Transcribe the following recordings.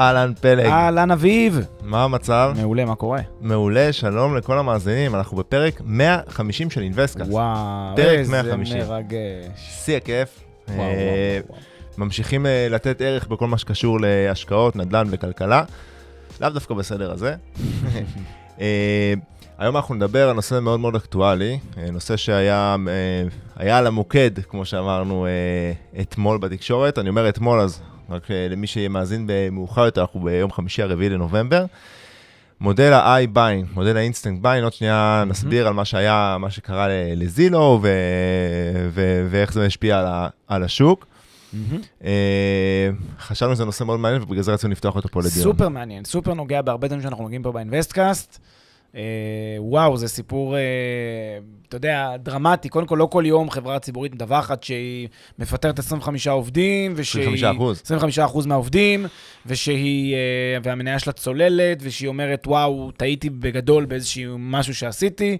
אהלן פלג, אהלן אביב! מה המצב? מעולה, מה קורה? מעולה, שלום לכל המאזינים, אנחנו בפרק 150 של InvestCast. וואו, פרק איזה 150. מרגש. שיא הכיף. וואו, וואו, אה, וואו. ממשיכים אה, לתת ערך בכל מה שקשור להשקעות, נדל"ן וכלכלה. לאו דווקא בסדר הזה. אה, היום אנחנו נדבר על נושא מאוד מאוד אקטואלי, נושא שהיה היה על המוקד, כמו שאמרנו, אתמול בתקשורת. אני אומר אתמול, אז רק אה, למי שמאזין במאוחר יותר, אנחנו ביום חמישי הרביעי לנובמבר. מודל ה-i-bind, מודל ה-instant bind, עוד שנייה נסביר על מה שהיה, מה שקרה לזילו ו- ו- ואיך זה השפיע על, ה- על השוק. אה, חשבנו שזה נושא מאוד מעניין ובגלל זה רצינו לפתוח אותו פה לדיון. סופר מעניין, סופר נוגע בהרבה דברים שאנחנו נוגעים פה באינוויסטקאסט. אה, וואו, זה סיפור, אה, אתה יודע, דרמטי. קודם כל, לא כל יום חברה ציבורית מדווחת שהיא מפטרת 25 עובדים, ושהיא... 25 אחוז. 25 אחוז מהעובדים, ושהיא, אה, והמניה שלה צוללת, ושהיא אומרת, וואו, טעיתי בגדול באיזשהו משהו שעשיתי.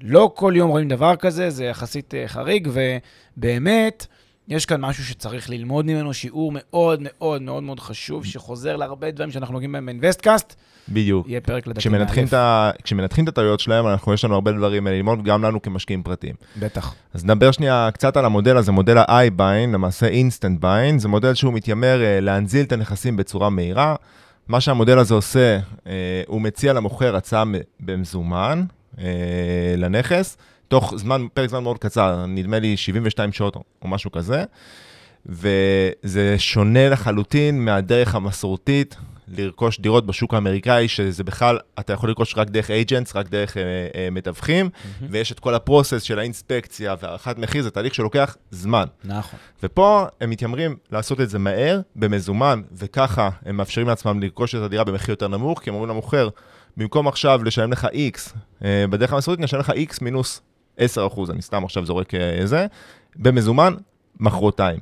לא כל יום רואים דבר כזה, זה יחסית חריג, ובאמת, יש כאן משהו שצריך ללמוד ממנו, שיעור מאוד מאוד מאוד מאוד חשוב, שחוזר להרבה דברים שאנחנו נוגעים בהם באינוויסטקאסט. בדיוק. יהיה פרק לדעתי כשמנתחים ה- כשמנתחים את הטעויות שלהם, אנחנו, יש לנו הרבה דברים ללמוד, גם לנו כמשקיעים פרטיים. בטח. אז נדבר שנייה קצת על המודל הזה, מודל ה-i-bind, למעשה instant bind, זה מודל שהוא מתיימר אה, להנזיל את הנכסים בצורה מהירה. מה שהמודל הזה עושה, אה, הוא מציע למוכר הצעה במזומן אה, לנכס, תוך זמן, פרק זמן מאוד קצר, נדמה לי 72 שעות או משהו כזה, וזה שונה לחלוטין מהדרך המסורתית לרכוש דירות בשוק האמריקאי, שזה בכלל, אתה יכול לרכוש רק דרך agents, רק דרך אה, אה, מתווכים, ויש את כל הפרוסס של האינספקציה והערכת מחיר, זה תהליך שלוקח זמן. נכון. ופה הם מתיימרים לעשות את זה מהר, במזומן, וככה הם מאפשרים לעצמם לרכוש את הדירה במחיר יותר נמוך, כי הם אומרים למוכר, במקום עכשיו לשלם לך X, אה, בדרך המסורתית נשלם לך X מינוס 10%, אני סתם עכשיו זורק אה, זה, במזומן, מחרתיים.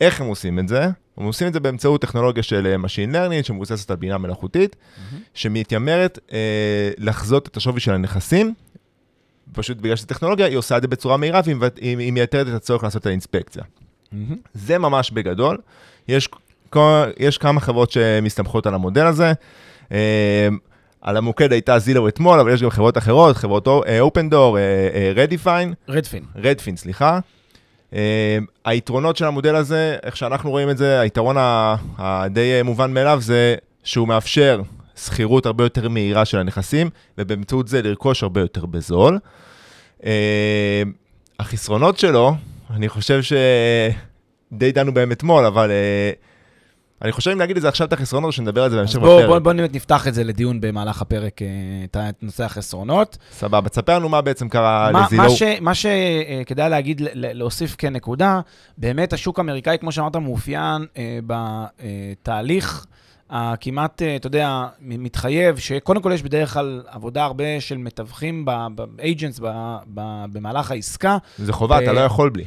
איך הם עושים את זה? הם עושים את זה באמצעות טכנולוגיה של אה, Machine Learning, שמבוססת על בינה מלאכותית, שמתיימרת אה, לחזות את השווי של הנכסים, פשוט בגלל שזו טכנולוגיה, היא עושה את זה בצורה מהירה, והיא מייתרת את הצורך לעשות את האינספקציה. זה ממש בגדול. יש, כל- יש כמה חברות שמסתמכות על המודל הזה. אה, על המוקד הייתה זילו אתמול, אבל יש גם חברות אחרות, חברות אופן דור, רדיפיין, רדפין. רדפין, סליחה. Uh, היתרונות של המודל הזה, איך שאנחנו רואים את זה, היתרון הדי אה, מובן מאליו זה שהוא מאפשר שכירות הרבה יותר מהירה של הנכסים, ובאמצעות זה לרכוש הרבה יותר בזול. Uh, החסרונות שלו, אני חושב שדי דנו בהם אתמול, אבל uh, אני חושב אם להגיד את זה עכשיו את החסרונות, או שנדבר על זה בהמשך בואו בפרק. בוא, בוא באמת נפתח את זה לדיון במהלך הפרק, אה, את נושא החסרונות. סבבה, תספר לנו מה בעצם קרה לזילו. מה, מה שכדאי להגיד, ל- ל- להוסיף כנקודה, באמת השוק האמריקאי, כמו שאמרת, מאופיין אה, בתהליך הכמעט, אה, אתה יודע, מתחייב, שקודם כל יש בדרך כלל עבודה הרבה של מתווכים ב-agents במהלך העסקה. זה חובה, אתה אה, לא יכול בלי.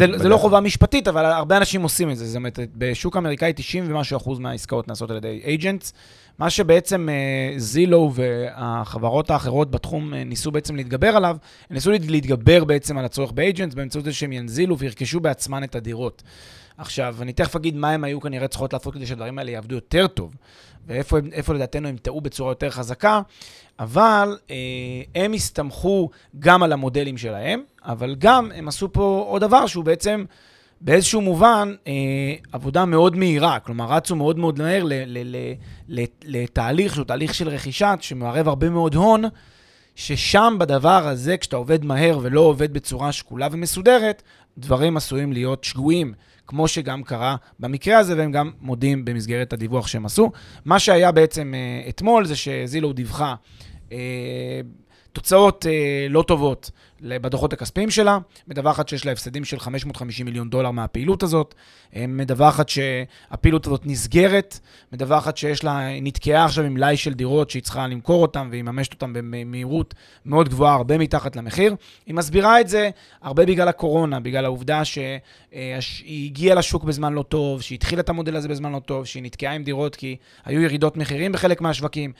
זה, זה לא. חובה משפטית, אבל הרבה אנשים עושים את זה. זאת אומרת, בשוק האמריקאי 90 ומשהו אחוז מהעסקאות נעשות על ידי agents. מה שבעצם אה, זילו והחברות האחרות בתחום אה, ניסו בעצם להתגבר עליו, הם ניסו להת- להתגבר בעצם על הצורך באג'נטס באמצעות זה שהם ינזילו וירכשו בעצמם את הדירות. עכשיו, אני תכף אגיד מה הם היו כנראה צריכות לעשות כדי שהדברים האלה יעבדו יותר טוב, ואיפה איפה לדעתנו הם טעו בצורה יותר חזקה, אבל אה, הם הסתמכו גם על המודלים שלהם, אבל גם הם עשו פה עוד דבר שהוא בעצם... באיזשהו מובן, אה, עבודה מאוד מהירה, כלומר, רצו מאוד מאוד מהר ל- ל- ל- ל- לתהליך שהוא תהליך של רכישה, שמערב הרבה מאוד הון, ששם בדבר הזה, כשאתה עובד מהר ולא עובד בצורה שקולה ומסודרת, דברים עשויים להיות שגויים, כמו שגם קרה במקרה הזה, והם גם מודים במסגרת הדיווח שהם עשו. מה שהיה בעצם אה, אתמול זה שזילו דיווחה אה, תוצאות אה, לא טובות בדוחות הכספיים שלה, מדווחת שיש לה הפסדים של 550 מיליון דולר מהפעילות הזאת, אה, מדווחת שהפעילות הזאת נסגרת, מדווחת שיש לה, היא נתקעה עכשיו עם מלאי של דירות שהיא צריכה למכור אותן והיא מממשת אותן במהירות מאוד גבוהה, הרבה מתחת למחיר. היא מסבירה את זה הרבה בגלל הקורונה, בגלל העובדה שהיא הגיעה לשוק בזמן לא טוב, שהיא התחילה את המודל הזה בזמן לא טוב, שהיא נתקעה עם דירות כי היו ירידות מחירים בחלק מהשווקים.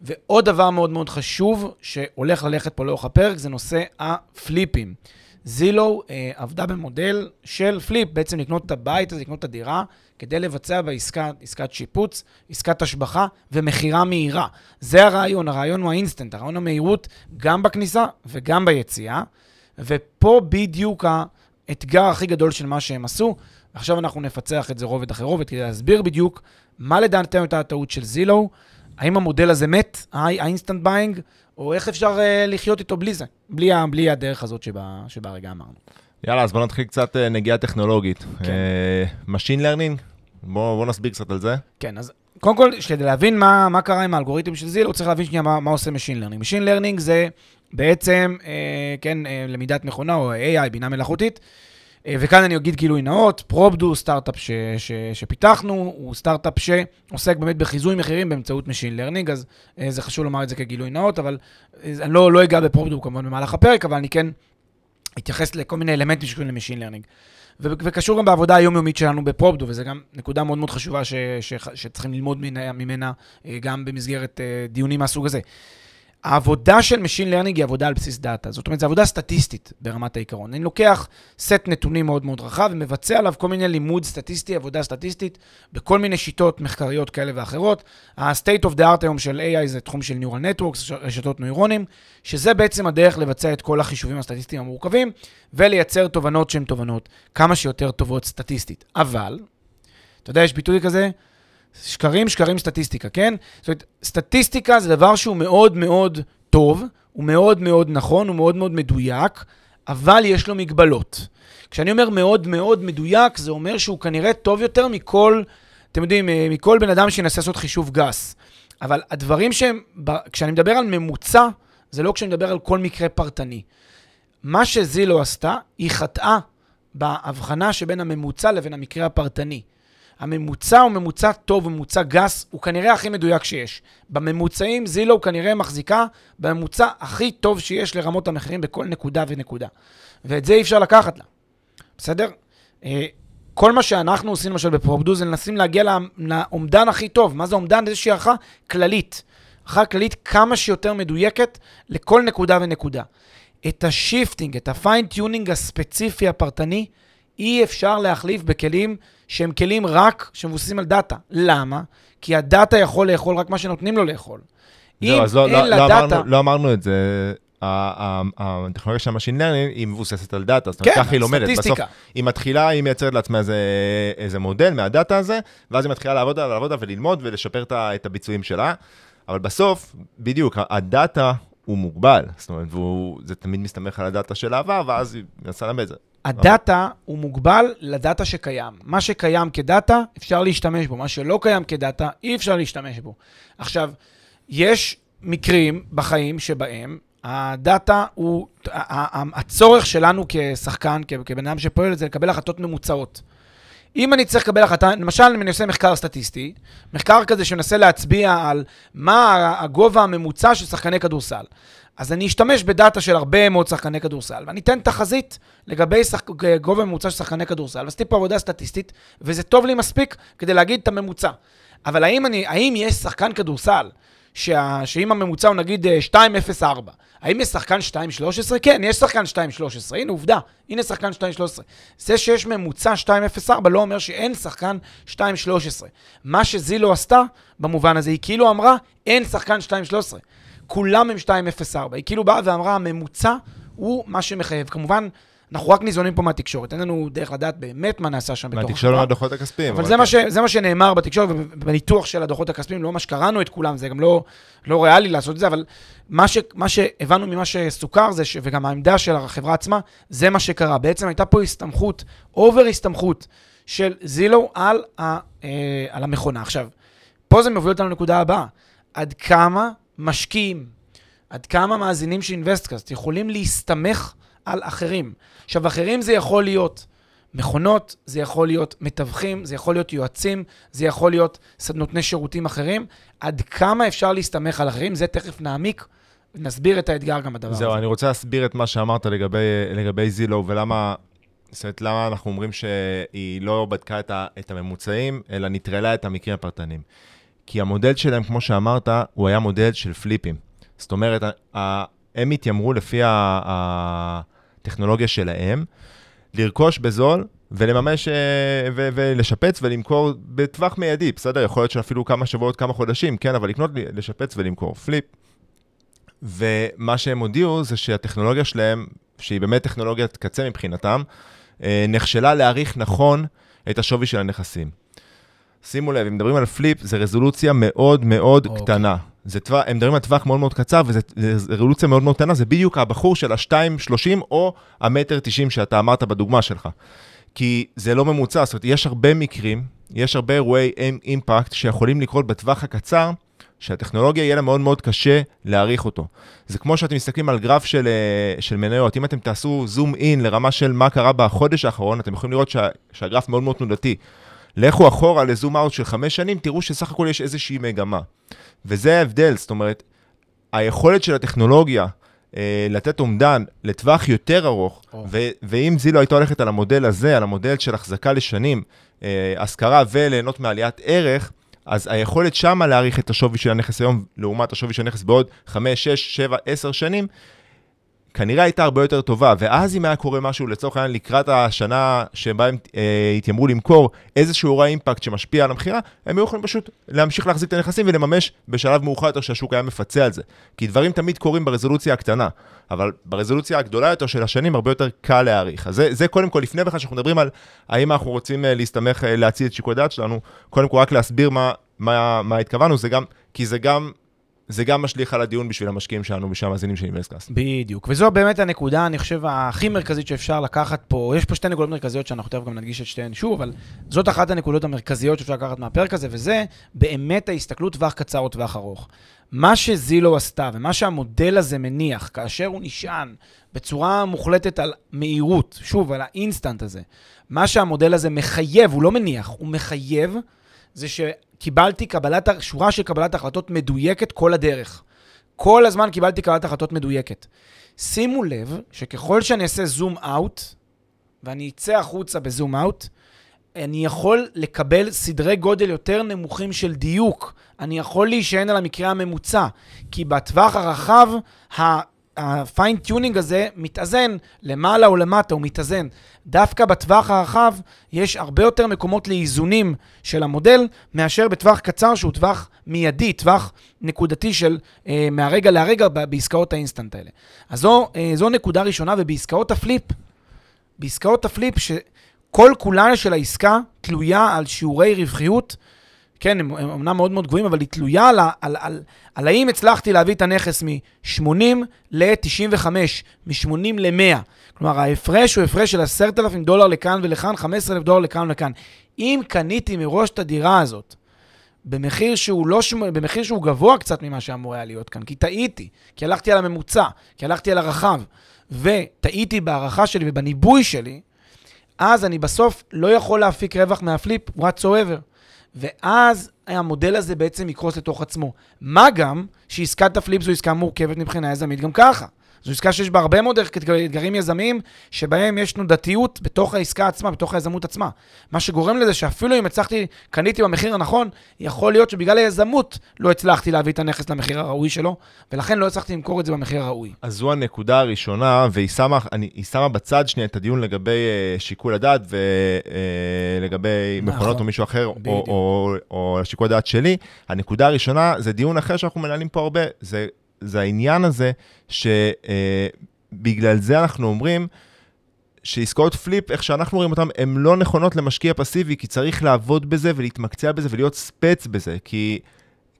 ועוד דבר מאוד מאוד חשוב שהולך ללכת פה לאורך הפרק, זה נושא הפליפים. Zillow אה, עבדה במודל של flip, בעצם לקנות את הבית הזה, לקנות את הדירה, כדי לבצע בעסקה, עסקת שיפוץ, עסקת השבחה ומכירה מהירה. זה הרעיון, הרעיון הוא האינסטנט, הרעיון המהירות גם בכניסה וגם ביציאה, ופה בדיוק האתגר הכי גדול של מה שהם עשו. עכשיו אנחנו נפצח את זה רובד אחרי רובד כדי להסביר בדיוק מה לדעתנו הייתה הטעות של Zillow, האם המודל הזה מת, ה instant buying, או איך אפשר אה, לחיות איתו בלי זה, בלי, בלי הדרך הזאת שבה, שבה הרגע אמרנו. יאללה, אז בוא נתחיל קצת אה, נגיעה טכנולוגית. כן. אה, Machine Learning, בוא, בוא נסביר קצת על זה. כן, אז קודם כל, כדי להבין מה, מה קרה עם האלגוריתם של Zillow, צריך להבין שנייה מה, מה עושה Machine Learning. Machine Learning זה בעצם, אה, כן, אה, למידת מכונה או AI, בינה מלאכותית. אה, וכאן אני אגיד גילוי נאות, פרובדו, סטארט-אפ ש, ש, שפיתחנו, הוא סטארט-אפ שעוסק באמת בחיזוי מחירים באמצעות Machine Learning, אז אה, זה חשוב לומר את זה כגילוי נאות, אבל אה, אני לא, לא אגע בפרובדו כמובן במהלך הפרק, אבל אני כן אתייחס לכל מיני אלמנטים שקוראים ל-Machine Learning. ו- וקשור גם בעבודה היומיומית שלנו בפרובדו, וזו גם נקודה מאוד מאוד חשובה ש- ש- שצריכים ללמוד ממנה גם במסגרת דיונים מהסוג הזה. העבודה של Machine Learning היא עבודה על בסיס דאטה. זאת אומרת, זו עבודה סטטיסטית ברמת העיקרון. אני לוקח סט נתונים מאוד מאוד רחב ומבצע עליו כל מיני לימוד סטטיסטי, עבודה סטטיסטית, בכל מיני שיטות מחקריות כאלה ואחרות. ה-state of the art היום של AI זה תחום של Neural Networks, רשתות נוירונים, שזה בעצם הדרך לבצע את כל החישובים הסטטיסטיים המורכבים, ולייצר תובנות שהן תובנות כמה שיותר טובות סטטיסטית. אבל, אתה יודע, יש ביטוי כזה, שקרים, שקרים, סטטיסטיקה, כן? זאת אומרת, סטטיסטיקה זה דבר שהוא מאוד מאוד טוב, הוא מאוד מאוד נכון, הוא מאוד מאוד מדויק, אבל יש לו מגבלות. כשאני אומר מאוד מאוד מדויק, זה אומר שהוא כנראה טוב יותר מכל, אתם יודעים, אה, מכל בן אדם שינסה לעשות חישוב גס. אבל הדברים שהם, כשאני מדבר על ממוצע, זה לא כשאני מדבר על כל מקרה פרטני. מה שזילו עשתה, היא חטאה בהבחנה שבין הממוצע לבין המקרה הפרטני. הממוצע הוא ממוצע טוב, ממוצע גס, הוא כנראה הכי מדויק שיש. בממוצעים זילו כנראה מחזיקה בממוצע הכי טוב שיש לרמות המחירים בכל נקודה ונקודה. ואת זה אי אפשר לקחת לה, בסדר? אה, כל מה שאנחנו עושים למשל בפרופדו זה לנסים להגיע לאומדן הכי טוב. מה זה אומדן? איזושהי הערכה כללית. הערכה כללית כמה שיותר מדויקת לכל נקודה ונקודה. את ה shifting, את ה fine-tuning הספציפי הפרטני, אי אפשר להחליף בכלים שהם כלים רק שמבוססים על דאטה. למה? כי הדאטה יכול לאכול רק מה שנותנים לו לאכול. זהו, אז לא, לא, לא, אמרנו, לא אמרנו את זה. הטכנולוגיה של ה machine learning היא מבוססת על דאטה, זאת אומרת, כן, ככה היא לומדת. בסוף היא מתחילה, היא מייצרת לעצמה איזה, מודל מהדאטה הזה, ואז היא מתחילה לעבוד עליו, לעבוד עליו וללמוד ולשפר את הביצועים שלה. אבל בסוף, בדיוק, הדאטה הוא מוגבל. זאת אומרת, והוא, זה תמיד מסתמך על הדאטה של העבר, ואז היא מנסה ללמד את זה. הדאטה הוא מוגבל לדאטה שקיים. מה שקיים כדאטה, אפשר להשתמש בו. מה שלא קיים כדאטה, אי אפשר להשתמש בו. עכשיו, יש מקרים בחיים שבהם הדאטה הוא, הצורך שלנו כשחקן, כבן אדם שפועל את זה, לקבל החלטות ממוצעות. אם אני צריך לקבל החלטה, למשל אם אני עושה מחקר סטטיסטי, מחקר כזה שמנסה להצביע על מה הגובה הממוצע של שחקני כדורסל. אז אני אשתמש בדאטה של הרבה מאוד שחקני כדורסל, ואני אתן תחזית לגבי שח... גובה ממוצע של שחקני כדורסל, ועשיתי פה עבודה סטטיסטית, וזה טוב לי מספיק כדי להגיד את הממוצע. אבל האם, אני, האם יש שחקן כדורסל שה... שאם הממוצע הוא נגיד 2.04, אה, האם יש שחקן 2.13? כן, יש שחקן 2.13, הנה עובדה, הנה שחקן 2.13. זה שיש ממוצע 2.04 לא אומר שאין שחקן 2.13. מה שזילו עשתה במובן הזה, היא כאילו אמרה, אין שחקן 2.13. כולם הם 2.04. היא כאילו באה ואמרה, הממוצע הוא מה שמחייב. כמובן, אנחנו רק ניזונים פה מהתקשורת, אין לנו דרך לדעת באמת מה נעשה שם בתוך החברה. מהתקשורת מהדוחות הכספיים. אבל זה, מה ש, זה מה שנאמר בתקשורת ובניתוח של הדוחות הכספיים, לא מה שקראנו את כולם, זה גם לא, לא ריאלי לעשות את זה, אבל מה, ש, מה שהבנו ממה שסוכר, זה ש, וגם העמדה של החברה עצמה, זה מה שקרה. בעצם הייתה פה הסתמכות, over הסתמכות של Zillow על, ה, אה, על המכונה. עכשיו, פה זה מוביל אותנו לנקודה הבאה. עד כמה משקיעים עד כמה מאזינים של InvestCast יכולים להסתמך על אחרים. עכשיו, אחרים זה יכול להיות מכונות, זה יכול להיות מתווכים, זה יכול להיות יועצים, זה יכול להיות נותני שירותים אחרים. עד כמה אפשר להסתמך על אחרים, זה תכף נעמיק. נסביר את האתגר גם בדבר הזה. זהו, אני רוצה להסביר את מה שאמרת לגבי, לגבי זילו, ולמה זאת אומרת, למה אנחנו אומרים שהיא לא בדקה את, ה, את הממוצעים, אלא נטרלה את המקרים הפרטניים. כי המודל שלהם, כמו שאמרת, הוא היה מודל של פליפים. זאת אומרת, הם התיימרו לפי הטכנולוגיה שלהם, לרכוש בזול ולממש, אה, ו- ולשפץ ולמכור בטווח מיידי, בסדר? יכול להיות שאפילו כמה שבועות, כמה חודשים, כן, אבל לקנות, לשפץ ולמכור. פליפ. ומה שהם הודיעו זה שהטכנולוגיה שלהם, שהיא באמת טכנולוגיית קצה מבחינתם, אה, נכשלה להעריך נכון את השווי של הנכסים. שימו לב, אם מדברים על פליפ, זה רזולוציה מאוד מאוד okay. אוקיי. קטנה. זה טווח, הם מדברים על טווח מאוד מאוד קצר, וזו רזולוציה מאוד מאוד קטנה, זה בדיוק הבחור של ה-2.30 או המטר 90 שאתה אמרת בדוגמה שלך. כי זה לא ממוצע, זאת אומרת, יש הרבה מקרים, יש הרבה אירועי אימפקט שיכולים לקרות בטווח הקצר, שהטכנולוגיה יהיה לה מאוד מאוד קשה להעריך אותו. זה כמו שאתם מסתכלים על גרף של, אה, של מניות, אם אתם תעשו זום אין לרמה של מה קרה בחודש האחרון, אתם יכולים לראות שה, שהגרף מאוד מאוד תנודתי. לכו אחורה לזום אאוט של חמש שנים, תראו שסך הכל יש איזושהי מגמה. וזה ההבדל, זאת אומרת, היכולת של הטכנולוגיה אה, לתת אומדן לטווח יותר ארוך, oh. ו- ואם זילו הייתה הולכת על המודל הזה, על המודל של החזקה לשנים, אה, השכרה וליהנות מעליית ערך, אז היכולת שמה להעריך את השווי של הנכס היום, לעומת השווי של הנכס בעוד 5, 6, 7, 10 שנים, כנראה הייתה הרבה יותר טובה, ואז אם היה קורה משהו, לצורך העניין, לקראת השנה שבה הם אה, התיימרו למכור איזשהו אירוע אימפקט שמשפיע על המכירה, הם היו יכולים פשוט להמשיך להחזיק את הנכסים ולממש בשלב מאוחר יותר שהשוק היה מפצה על זה. כי דברים תמיד קורים ברזולוציה הקטנה, אבל ברזולוציה הגדולה יותר של השנים הרבה יותר קל להעריך. אז זה, זה קודם כל, לפני בכלל שאנחנו מדברים על האם אנחנו רוצים אה, להסתמך, אה, להאציל את שיקול הדעת שלנו, קודם כל רק להסביר מה, מה, מה התכוונו, זה גם, כי זה גם זה גם משליך על הדיון בשביל המשקיעים שלנו, בשביל המאזינים של InvestCast. בדיוק, וזו באמת הנקודה, אני חושב, הכי מרכזית שאפשר לקחת פה. יש פה שתי נקודות מרכזיות שאנחנו תכף גם נדגיש את שתיהן שוב, אבל זאת אחת הנקודות המרכזיות שאפשר לקחת מהפרק הזה, וזה באמת ההסתכלות טווח קצר או טווח ארוך. מה ש Zillow עשתה ומה שהמודל הזה מניח, כאשר הוא נשען בצורה מוחלטת על מהירות, שוב, על האינסטנט הזה, מה שהמודל הזה מחייב, הוא לא מניח, הוא מחייב, זה ש... קיבלתי קבלת, שורה של קבלת החלטות מדויקת כל הדרך. כל הזמן קיבלתי קבלת החלטות מדויקת. שימו לב שככל שאני אעשה zoom out, ואני אצא החוצה ב zoom out, אני יכול לקבל סדרי גודל יותר נמוכים של דיוק. אני יכול להישען על המקרה הממוצע, כי בטווח הרחב, ה fine-tuning הזה מתאזן למעלה או למטה, הוא מתאזן. דווקא בטווח הרחב יש הרבה יותר מקומות לאיזונים של המודל, מאשר בטווח קצר שהוא טווח מיידי, טווח נקודתי של אה, מהרגע להרגע בעסקאות האינסטנט האלה. אז זו, אה, זו נקודה ראשונה, ובעסקאות ה flip, בעסקאות ה flip, שכל כולה של העסקה תלויה על שיעורי רווחיות, כן, הם אמנם מאוד מאוד גבוהים, אבל היא תלויה על, על, על, על האם הצלחתי להביא את הנכס מ-80 ל-95, מ-80 ל-100. כלומר, ההפרש הוא הפרש של 10,000 דולר לכאן ולכאן, 15,000 דולר לכאן ולכאן. אם קניתי מראש את הדירה הזאת, במחיר שהוא, לא שמו, במחיר שהוא גבוה קצת ממה שאמור היה להיות כאן, כי טעיתי, כי הלכתי על הממוצע, כי הלכתי על הרחב, וטעיתי בהערכה שלי ובניבוי שלי, אז אני בסוף לא יכול להפיק רווח מהפליפ whatsoever. ואז המודל הזה בעצם יקרוס לתוך עצמו. מה גם שעסקת הפליפ זו עסקה מורכבת מבחינה יזמית גם ככה. זו עסקה שיש בה הרבה מאוד אתגרים יזמיים, שבהם יש תנודתיות בתוך העסקה עצמה, בתוך היזמות עצמה. מה שגורם לזה שאפילו אם הצלחתי, קניתי במחיר הנכון, יכול להיות שבגלל היזמות לא הצלחתי להביא את הנכס למחיר הראוי שלו, ולכן לא הצלחתי למכור את זה במחיר הראוי. אז זו הנקודה הראשונה, והיא שמה, אני, שמה בצד שנייה את הדיון לגבי uh, שיקול הדעת ולגבי uh, נכון, מכונות או מישהו אחר, או, או, או, או שיקול הדעת שלי. הנקודה הראשונה זה דיון אחר שאנחנו מנהלים פה הרבה, זה זה העניין הזה שבגלל אה, זה אנחנו אומרים שעסקאות פליפ, איך שאנחנו רואים אותן, הן לא נכונות למשקיע פסיבי, כי צריך לעבוד בזה ולהתמקצע בזה ולהיות ספץ בזה, כי...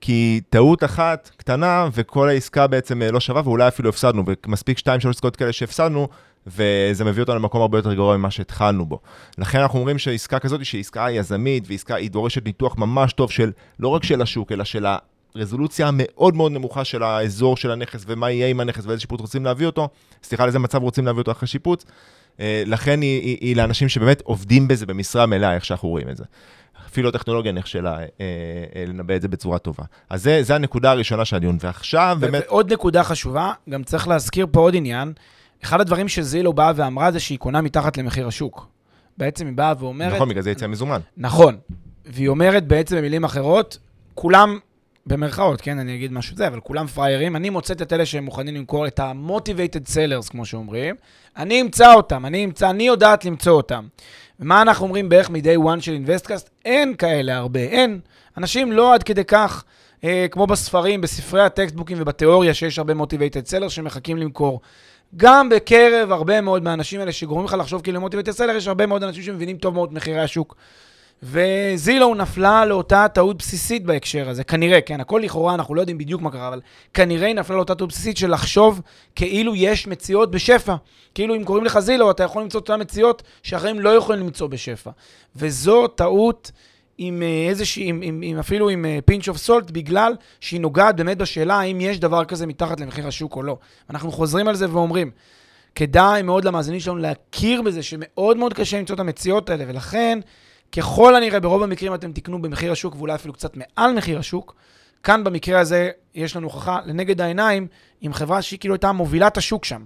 כי טעות אחת קטנה, וכל העסקה בעצם אה, לא שווה, ואולי אפילו הפסדנו, ומספיק 2-3 עסקאות כאלה שהפסדנו, וזה מביא אותנו למקום הרבה יותר גרוע ממה שהתחלנו בו. לכן אנחנו אומרים שעסקה כזאת, שהיא עסקה יזמית, ועסקה, היא דורשת ניתוח ממש טוב של, לא רק של השוק, אלא של הרזולוציה המאוד מאוד נמוכה של האזור של הנכס, ומה יהיה עם הנכס ואיזה שיפוט רוצים להביא אותו, סליחה, לאיזה מצב רוצים להביא אותו אחרי שיפוץ. אה, לכן היא, היא, היא לאנשים שבאמת עובדים בזה במשרה מלאה, איך שאנחנו רואים את זה. אפילו הטכנולוגיה נכשלה אה, אה, לנבא את זה בצורה טובה. אז זה, זה הנקודה הראשונה של הדיון. ועכשיו באמת... ועוד נקודה חשובה, גם צריך להזכיר פה עוד עניין. אחד הדברים שזילו באה ואמרה זה שהיא קונה מתחת למחיר השוק. בעצם היא באה ואומרת... נכון, בגלל זה יצא מזומן. נכון. והיא אומרת בעצם במילים אחרות, כולם, במרכאות, כן, אני אגיד משהו זה, אבל כולם פראיירים. אני מוצאת את אלה שהם מוכנים למכור את ה-motivated sellers, כמו שאומרים. אני אמצא אותם, אני אמצא, אני יודעת למצוא אותם. ומה אנחנו אומרים בערך מ-day one של InvestCast? אין כאלה הרבה, אין. אנשים לא עד כדי כך, אה, כמו בספרים, בספרי הטקסטבוקים ובתיאוריה, שיש הרבה motivated sellers שמחכים למכור. גם בקרב הרבה מאוד מהאנשים האלה שגורמים לך לחשוב כאילו motivated seller, יש הרבה מאוד אנשים שמבינים טוב מאוד מחירי השוק. ו Zillow נפלה לאותה טעות בסיסית בהקשר הזה, כנראה, כן, הכל לכאורה, אנחנו לא יודעים בדיוק מה קרה, אבל כנראה היא נפלה לאותה טעות בסיסית של לחשוב כאילו יש מציאות בשפע. כאילו אם קוראים לך זילו, אתה יכול למצוא את אותן מציאות שאחרים לא יכולים למצוא בשפע. וזו טעות עם אה, איזושהי, עם, עם, עם, אפילו עם פינץ' אוף סולט, בגלל שהיא נוגעת באמת בשאלה האם יש דבר כזה מתחת למחיר השוק או לא. אנחנו חוזרים על זה ואומרים, כדאי מאוד למאזינים שלנו להכיר בזה שמאוד מאוד קשה למצוא את המציאות האלה, ולכן, ככל הנראה, ברוב המקרים אתם תקנו במחיר השוק ואולי אפילו קצת מעל מחיר השוק. כאן במקרה הזה יש לנו הוכחה לנגד העיניים עם חברה שהיא כאילו הייתה מובילת השוק שם.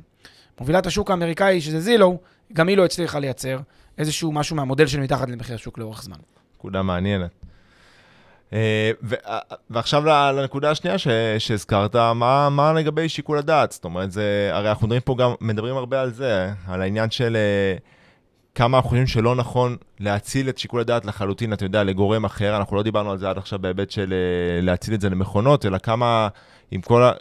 מובילת השוק האמריקאי, שזה זילו, גם היא לא הצליחה לייצר איזשהו משהו מהמודל של מתחת למחיר השוק לאורך זמן. נקודה מעניינת. אה, ועכשיו לנקודה השנייה שהזכרת, מה, מה לגבי שיקול הדעת? זאת אומרת, זה, הרי אנחנו מדברים פה גם, מדברים הרבה על זה, על העניין של אה, כמה אנחנו חושבים שלא נכון להציל את שיקול הדעת לחלוטין, אתה יודע, לגורם אחר. אנחנו לא דיברנו על זה עד עכשיו בהיבט של אה, להציל את זה למכונות, אלא כמה, עם כל ה...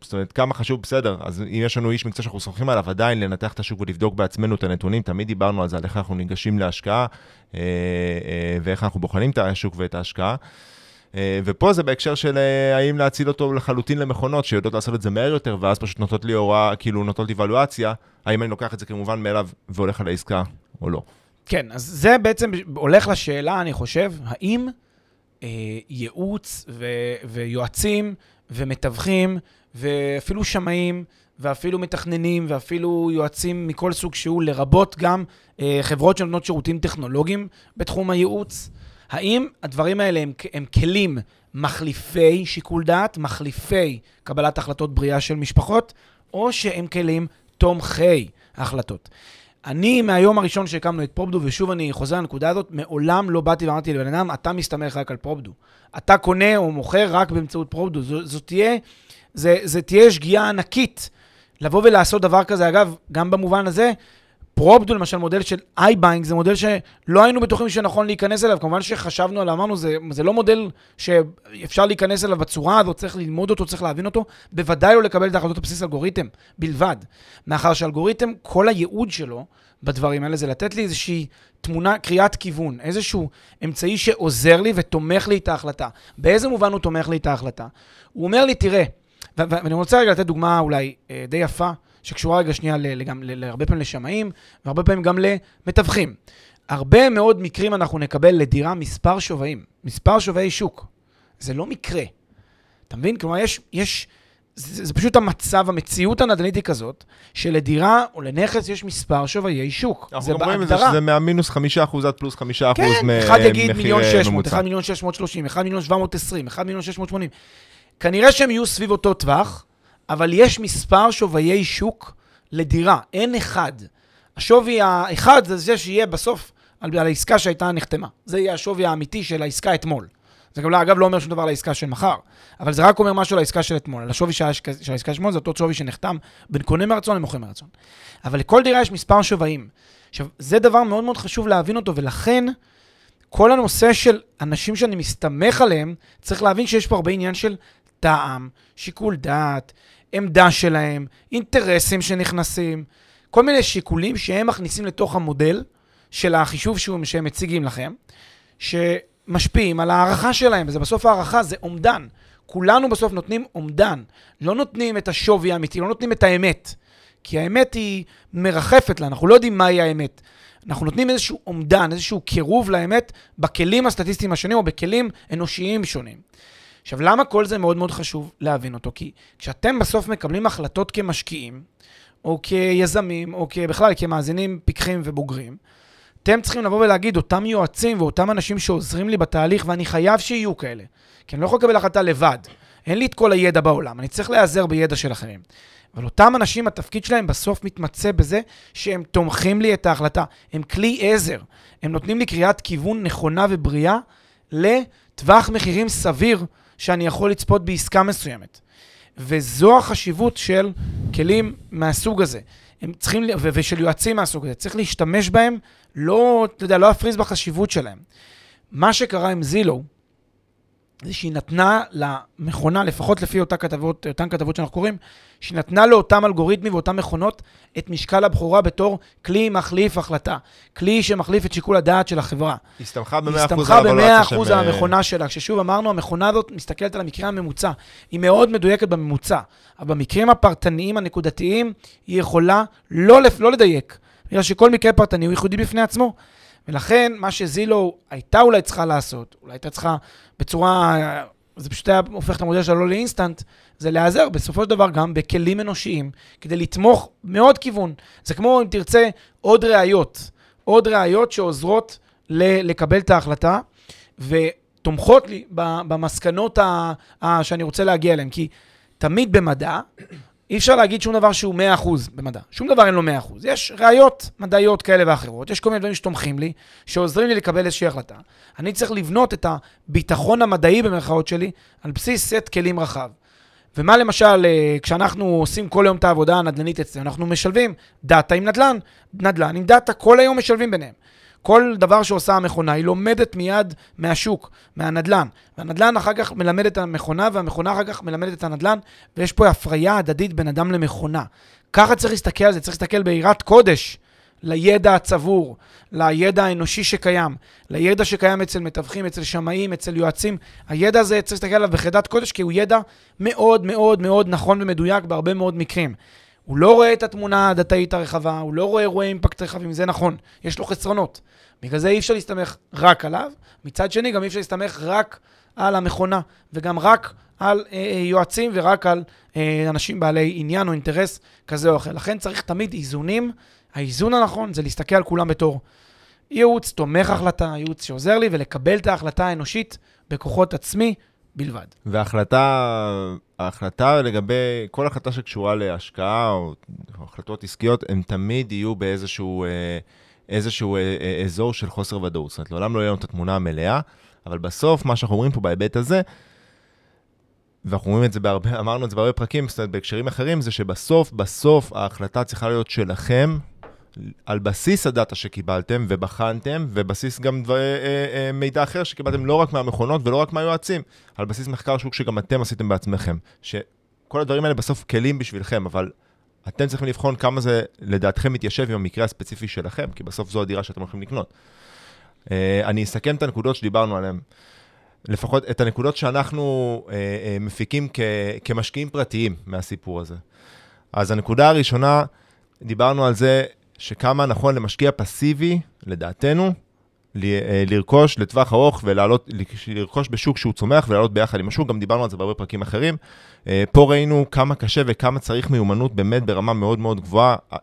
זאת אומרת, כמה חשוב, בסדר, אז אם יש לנו איש מקצוע שאנחנו סומכים עליו עדיין לנתח את השוק ולבדוק בעצמנו את הנתונים, תמיד דיברנו על זה, על איך אנחנו ניגשים להשקעה אה, אה, ואיך אנחנו בוחנים את השוק ואת ההשקעה. אה, ופה זה בהקשר של האם להציל אותו לחלוטין למכונות שיודעות לעשות את זה מהר יותר, ואז פשוט נותנות לי הוראה, כאילו נותנות לי ואלואציה, האם אני לוקח את זה כמובן מאליו והולך על העסקה או לא. כן, אז זה בעצם הולך לשאלה, אני חושב, האם אה, ייעוץ ו- ויועצים ומתווכים ואפילו שמאים, ואפילו מתכננים, ואפילו יועצים מכל סוג שהוא, לרבות גם אה, חברות שנותנות שירותים טכנולוגיים בתחום הייעוץ. האם הדברים האלה הם, הם כלים מחליפי שיקול דעת, מחליפי קבלת החלטות בריאה של משפחות, או שהם כלים תומכי החלטות? אני, מהיום הראשון שהקמנו את פרופדו, ושוב אני חוזר לנקודה הזאת, מעולם לא באתי ואמרתי לבן אדם, אתה מסתמך רק על פרופדו. אתה קונה או מוכר רק באמצעות Propdo. זו, זו תהיה זה, זה תהיה שגיאה ענקית לבוא ולעשות דבר כזה. אגב, גם במובן הזה, Propdo, למשל, מודל של iBuying, זה מודל שלא היינו בטוחים שנכון להיכנס אליו. כמובן שחשבנו עליו, אמרנו, זה, זה לא מודל שאפשר להיכנס אליו בצורה הזאת, צריך ללמוד אותו, צריך להבין אותו. בוודאי לא לקבל את ההחלטות על בסיס אלגוריתם, בלבד. מאחר שאלגוריתם, כל הייעוד שלו בדברים האלה זה לתת לי איזושהי תמונה, קריאת כיוון, איזשהו אמצעי שעוזר לי ותומך לי את ההחלטה. באיזה מובן הוא תומך לי את ההחלטה? הוא אומר לי, תראה, ואני רוצה רגע לתת דוגמה אולי אה, די יפה, שקשורה רגע שנייה להרבה פעמים לשמאים, והרבה פעמים גם למתווכים. הרבה מאוד מקרים אנחנו נקבל לדירה מספר שווים, מספר שוויי שוק. זה לא מקרה. אתה מבין? כלומר, יש, יש, זה, זה פשוט המצב, המציאות הנדל"נית היא כזאת, שלדירה או לנכס יש מספר שוויי שוק. זה בהגדרה. אנחנו אומרים שזה מהמינוס חמישה אחוז עד פלוס חמישה אחוז כן, אחד יגיד מיליון שש מאות, אחד מיליון שש מאות שלושים, אחד מיליון שבע מאות עשרים, אחד מיליון שש מאות שמונים. כנראה שהם יהיו סביב אותו טווח, אבל יש מספר שוויי שוק לדירה, אין אחד. השווי האחד זה זה שיהיה בסוף על, על העסקה שהייתה נחתמה. זה יהיה השווי האמיתי של העסקה אתמול. זה גם, לא, אגב, לא אומר שום דבר על העסקה של מחר, אבל זה רק אומר משהו על העסקה של אתמול. על השווי של העסקה של אתמול זה אותו שווי שנחתם בין קונה מרצון למוכר מרצון. אבל לכל דירה יש מספר שווים. עכשיו, זה דבר מאוד מאוד חשוב להבין אותו, ולכן כל הנושא של אנשים שאני מסתמך עליהם, צריך להבין שיש פה הרבה עניין של טעם, שיקול דעת, עמדה שלהם, אינטרסים שנכנסים, כל מיני שיקולים שהם מכניסים לתוך המודל של החישוב שהם מציגים לכם, שמשפיעים על הערכה שלהם, וזה בסוף הערכה, זה אומדן. כולנו בסוף נותנים אומדן, לא נותנים את השווי האמיתי, לא נותנים את האמת. כי האמת היא מרחפת לה, אנחנו לא יודעים מהי האמת. אנחנו נותנים איזשהו אומדן, איזשהו קירוב לאמת בכלים הסטטיסטיים השונים או בכלים אנושיים שונים. עכשיו, למה כל זה מאוד מאוד חשוב להבין אותו? כי כשאתם בסוף מקבלים החלטות כמשקיעים, או כיזמים, או בכלל כמאזינים פיקחים ובוגרים, אתם צריכים לבוא ולהגיד, אותם יועצים ואותם אנשים שעוזרים לי בתהליך, ואני חייב שיהיו כאלה, כי אני לא יכול לקבל החלטה לבד. אין לי את כל הידע בעולם, אני צריך להיעזר בידע של אחרים. אבל אותם אנשים, התפקיד שלהם בסוף מתמצא בזה שהם תומכים לי את ההחלטה. הם כלי עזר. הם נותנים לי קריאת כיוון נכונה ובריאה לטווח מחירים סביר שאני יכול לצפות בעסקה מסוימת. וזו החשיבות של כלים מהסוג הזה. הם צריכים, ו- ושל יועצים מהסוג הזה. צריך להשתמש בהם, לא, אתה יודע, לא להפריז בחשיבות שלהם. מה שקרה עם זילו, זה שהיא נתנה למכונה, לפחות לפי אותה כתבות, אותן כתבות שאנחנו קוראים, שהיא נתנה לאותם אלגוריתמים ואותן מכונות את משקל הבכורה בתור כלי מחליף החלטה. כלי שמחליף את שיקול הדעת של החברה. הסתמכה ב-100% על הסתמכה ב-100% על המכונה שלה. כששוב אמרנו, המכונה הזאת מסתכלת על המקרה הממוצע. היא מאוד מדויקת בממוצע. אבל במקרים הפרטניים, הנקודתיים, היא יכולה לא, לא לדייק. בגלל שכל מקרה פרטני הוא ייחודי בפני עצמו. ולכן, מה שזילו הייתה אולי צריכה לעשות, אולי הייתה צריכה בצורה, זה פשוט היה הופך את המודל שלה לא לאינסטנט, זה להיעזר בסופו של דבר גם בכלים אנושיים, כדי לתמוך מעוד כיוון. זה כמו, אם תרצה, עוד ראיות. עוד ראיות שעוזרות ל- לקבל את ההחלטה, ותומכות לי במסקנות ה- ה- שאני רוצה להגיע אליהן. כי תמיד במדע, אי אפשר להגיד שום דבר שהוא 100% במדע. שום דבר אין לו 100%. יש ראיות מדעיות כאלה ואחרות, יש כל מיני דברים שתומכים לי, שעוזרים לי לקבל איזושהי החלטה. אני צריך לבנות את הביטחון המדעי במרכאות שלי על בסיס סט כלים רחב. ומה למשל, אה, כשאנחנו עושים כל היום את העבודה הנדל"נית אצלנו, אנחנו משלבים דאטה עם נדל"ן, נדל"ן עם דאטה, כל היום משלבים ביניהם. כל דבר שעושה המכונה, היא לומדת מיד מהשוק, מהנדלן. והנדלן אחר כך מלמד את המכונה, והמכונה אחר כך מלמדת את הנדלן, ויש פה הפריה הדדית בין אדם למכונה. ככה צריך להסתכל על זה, צריך להסתכל ביראת קודש לידע הצבור, לידע האנושי שקיים, לידע שקיים אצל מתווכים, אצל שמאים, אצל יועצים. הידע הזה צריך להסתכל עליו בחרדת קודש, כי הוא ידע מאוד מאוד מאוד נכון ומדויק בהרבה מאוד מקרים. הוא לא רואה את התמונה הדתאית הרחבה, הוא לא רואה אירועי אימפקט רחבים, זה נכון, יש לו חסרונות. בגלל זה אי אפשר להסתמך רק עליו, מצד שני גם אי אפשר להסתמך רק על המכונה, וגם רק על אה, אה, יועצים ורק על אה, אנשים בעלי עניין או אינטרס כזה או אחר. לכן צריך תמיד איזונים. האיזון הנכון זה להסתכל על כולם בתור ייעוץ תומך החלטה, ייעוץ שעוזר לי, ולקבל את ההחלטה האנושית בכוחות עצמי בלבד. וההחלטה, ההחלטה לגבי, כל החלטה שקשורה להשקעה או החלטות עסקיות, הן תמיד יהיו באיזשהו... אה, איזשהו אה, אה, אזור של חוסר ודאות. זאת אומרת, לעולם לא יהיה לנו את התמונה המלאה, אבל בסוף, מה שאנחנו אומרים פה בהיבט הזה, ואנחנו אומרים את זה בהרבה, אמרנו את זה בהרבה פרקים, זאת אומרת, בהקשרים אחרים, זה שבסוף, בסוף ההחלטה צריכה להיות שלכם, על בסיס הדאטה שקיבלתם ובחנתם, ובסיס גם דבר, אה, אה, מידע אחר שקיבלתם לא רק מהמכונות ולא רק מהיועצים, על בסיס מחקר שוק שגם אתם עשיתם בעצמכם. שכל הדברים האלה בסוף כלים בשבילכם, אבל אתם צריכים לבחון כמה זה לדעתכם מתיישב עם המקרה הספציפי שלכם, כי בסוף זו הדירה שאתם הולכים לקנות. Uh, אני אסכם את הנקודות שדיברנו עליהן. לפחות את הנקודות שאנחנו uh, uh, מפיקים כ- כמשקיעים פרטיים מהסיפור הזה. אז הנקודה הראשונה, דיברנו על זה שכמה נכון למשקיע פסיבי, לדעתנו, אה, לרכוש לטווח ארוך ולעלות, לרכוש בשוק שהוא צומח ולעלות ביחד עם השוק, גם דיברנו על זה בהרבה פרקים אחרים. אה, פה ראינו כמה קשה וכמה צריך מיומנות באמת ברמה מאוד מאוד גבוהה, אה,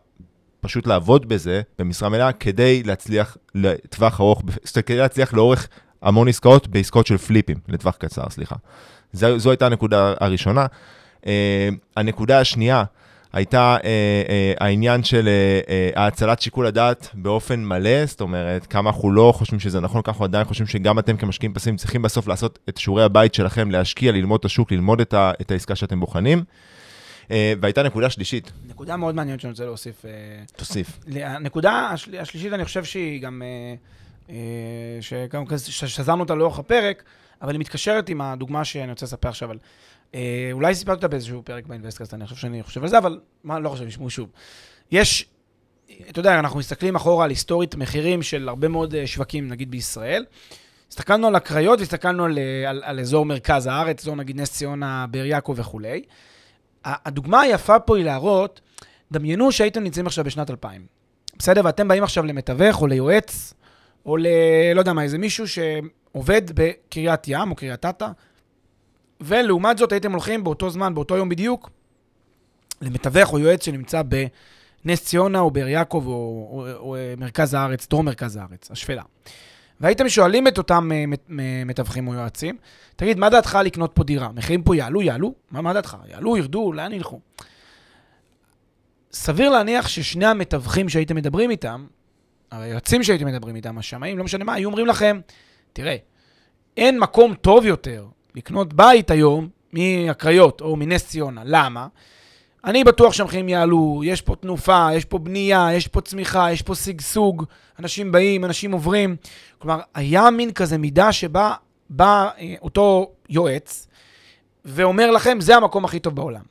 פשוט לעבוד בזה במשרה מלאה כדי להצליח לטווח ארוך, כדי להצליח לאורך המון עסקאות בעסקאות של פליפים, לטווח קצר, סליחה. זו, זו הייתה הנקודה הראשונה. הנקודה השנייה, הייתה אה, אה, העניין של אה, אה, האצלת שיקול הדעת באופן מלא, זאת אומרת, כמה אנחנו לא חושבים שזה נכון, כמה אנחנו עדיין חושבים שגם אתם כמשקיעים פסיביים צריכים בסוף לעשות את שיעורי הבית שלכם, להשקיע, ללמוד את השוק, ללמוד את, ה, את העסקה שאתם בוחנים. אה, והייתה נקודה שלישית. נקודה מאוד מעניינת שאני רוצה להוסיף. אה, תוסיף. הנקודה השל, השלישית, אני חושב שהיא גם, אה, אה, שגם ששזרנו אותה לאורך הפרק, אבל היא מתקשרת עם הדוגמה שאני רוצה לספר עכשיו על אה, אולי סיפרתי אותה באיזשהו פרק באינבסטקאסט, אני חושב שאני חושב על זה, אבל מה, לא חושב, נשמעו שוב. יש, אתה יודע, אנחנו מסתכלים אחורה על היסטורית מחירים של הרבה מאוד אה, שווקים, נגיד בישראל. הסתכלנו על הקריות והסתכלנו על, אה, על, על אזור מרכז הארץ, אזור נגיד נס ציונה, באר יעקב וכולי. הדוגמה היפה פה היא להראות, דמיינו שהייתם נמצאים עכשיו בשנת 2000. בסדר? ואתם באים עכשיו למתווך או ליועץ, או ל... לא יודע מה, איזה מישהו שעובד בקריית ים או קריית אתא, ולעומת זאת הייתם הולכים באותו זמן, באותו יום בדיוק, למתווך או יועץ שנמצא בנס ציונה או באר יעקב או, או, או, או מרכז הארץ, דרום מרכז הארץ, השפלה. והייתם שואלים את אותם uh, מת, מתווכים או יועצים, תגיד, מה דעתך לקנות פה דירה? מחירים פה יעלו, יעלו? מה, מה דעתך? יעלו, ירדו, לאן ילכו? סביר להניח ששני המתווכים שהייתם מדברים איתם, היועצים שהייתם מדברים איתם, השמאים, לא משנה מה, היו אומרים לכם, תראה, אין מקום טוב יותר לקנות בית היום מהקריות או מנס ציונה. למה? אני בטוח שהמחירים יעלו, יש פה תנופה, יש פה בנייה, יש פה צמיחה, יש פה שגשוג, אנשים באים, אנשים עוברים. כלומר, היה מין כזה מידה שבה בא אה, אותו יועץ ואומר לכם, זה המקום הכי טוב בעולם.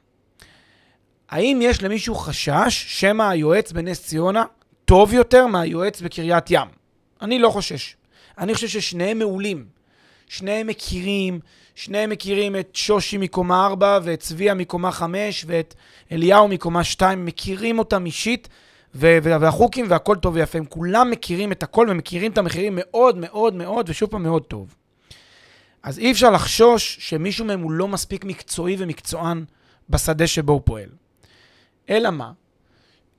האם יש למישהו חשש שמא היועץ בנס ציונה טוב יותר מהיועץ בקריית ים? אני לא חושש. אני חושב ששניהם מעולים. שניהם מכירים, שניהם מכירים את שושי מקומה 4 ואת צביה מקומה 5 ואת אליהו מקומה 2, מכירים אותם אישית, והחוקים והכל טוב ויפה. הם כולם מכירים את הכל ומכירים את המחירים מאוד מאוד מאוד, ושוב פעם מאוד טוב. אז אי אפשר לחשוש שמישהו מהם הוא לא מספיק מקצועי ומקצוען בשדה שבו הוא פועל. אלא מה?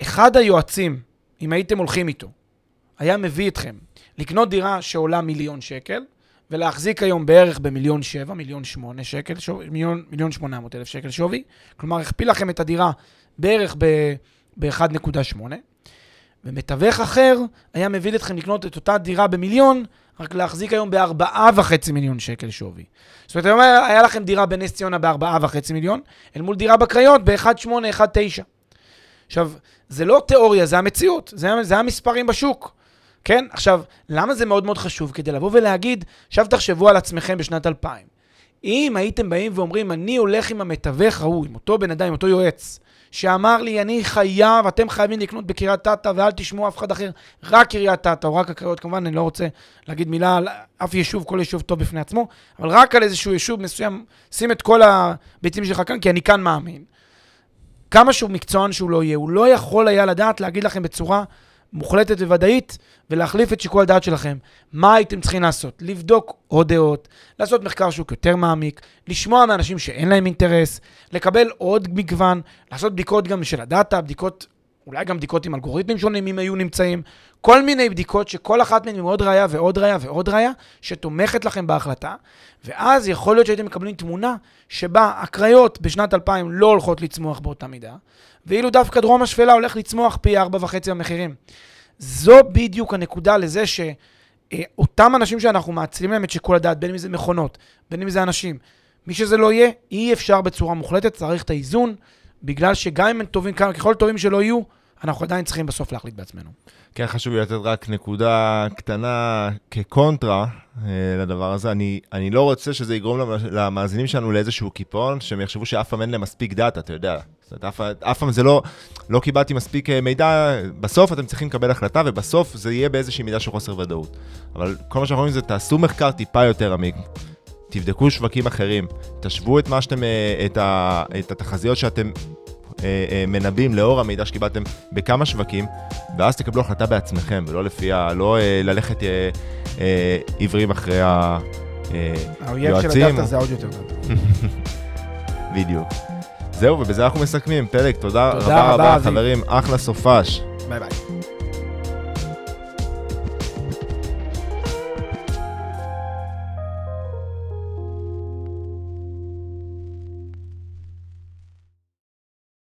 אחד היועצים, אם הייתם הולכים איתו, היה מביא אתכם לקנות דירה שעולה מיליון שקל, ולהחזיק היום בערך במיליון שבע, מיליון שמונה שקל, שוב, מיליון, מיליון שמונה מאות אלף שקל שווי. כלומר, הכפיל לכם את הדירה בערך ב-1.8, ומתווך אחר היה מביא אתכם לקנות את אותה דירה במיליון, רק להחזיק היום בארבעה וחצי מיליון שקל שווי. זאת אומרת, היום היה לכם דירה בנס ציונה בארבעה וחצי מיליון, אל מול דירה בקריות ב-1.8, 1.9. עכשיו, זה לא תיאוריה, זה המציאות, זה, זה המספרים בשוק. כן? עכשיו, למה זה מאוד מאוד חשוב? כדי לבוא ולהגיד, עכשיו תחשבו על עצמכם בשנת 2000. אם הייתם באים ואומרים, אני הולך עם המתווך ההוא, עם אותו בן אדם, עם אותו יועץ, שאמר לי, אני חייב, אתם חייבים לקנות בקריית אתא ואל תשמעו אף אחד אחר, רק קריית אתא או רק הקריות, כמובן, אני לא רוצה להגיד מילה על אף יישוב, כל יישוב טוב בפני עצמו, אבל רק על איזשהו יישוב מסוים, שים את כל הביצים שלך כאן, כי אני כאן מאמין. כמה שהוא מקצוען שהוא לא יהיה, הוא לא יכול היה לדעת להגיד לכם בצורה מוחלטת וודאית, ולהחליף את שיקול הדעת שלכם. מה הייתם צריכים לעשות? לבדוק עוד דעות, לעשות מחקר שוק יותר מעמיק, לשמוע מאנשים שאין להם אינטרס, לקבל עוד מגוון, לעשות בדיקות גם של הדאטה, בדיקות, אולי גם בדיקות עם אלגוריתמים שונים אם היו נמצאים, כל מיני בדיקות שכל אחת מהן עם עוד ראייה ועוד ראייה ועוד ראייה, שתומכת לכם בהחלטה, ואז יכול להיות שהייתם מקבלים תמונה שבה הקריות בשנת 2000 לא הולכות לצמוח באותה מידה, ואילו דווקא דרום השפלה הולך לצמוח פי 4.5 במחירים. זו בדיוק הנקודה לזה שאותם אנשים שאנחנו מאצילים להם את שיקול הדעת, בין אם זה מכונות, בין אם זה אנשים, מי שזה לא יהיה, אי אפשר בצורה מוחלטת, צריך את האיזון, בגלל שגם אם הם טובים, ככל טובים שלא יהיו, אנחנו עדיין צריכים בסוף להחליט בעצמנו. כן, חשוב לי לתת רק נקודה קטנה כקונטרה אה, לדבר הזה. אני, אני לא רוצה שזה יגרום למאזינים שלנו לאיזשהו קיפאון, שהם יחשבו שאף פעם אין להם מספיק דאטה, אתה יודע. זאת אומרת, אף פעם זה לא, לא קיבלתי מספיק אה, מידע, בסוף אתם צריכים לקבל החלטה, ובסוף זה יהיה באיזושהי מידה של חוסר ודאות. אבל כל מה שאנחנו אומרים זה, תעשו מחקר טיפה יותר עמיק. תבדקו שווקים אחרים, תשוו את שאתם, אה, את, ה, את התחזיות שאתם מנבאים לאור המידע שקיבלתם בכמה שווקים, ואז תקבלו החלטה בעצמכם, ולא לפי ה... לא אה, ללכת עיוורים אחרי היועצים. האויב של הדאטה זה עוד יותר גדול. בדיוק. זהו, ובזה אנחנו מסכמים. פלג, תודה, תודה רבה, רבה, רבה חברים, אחלה סופש. ביי ביי.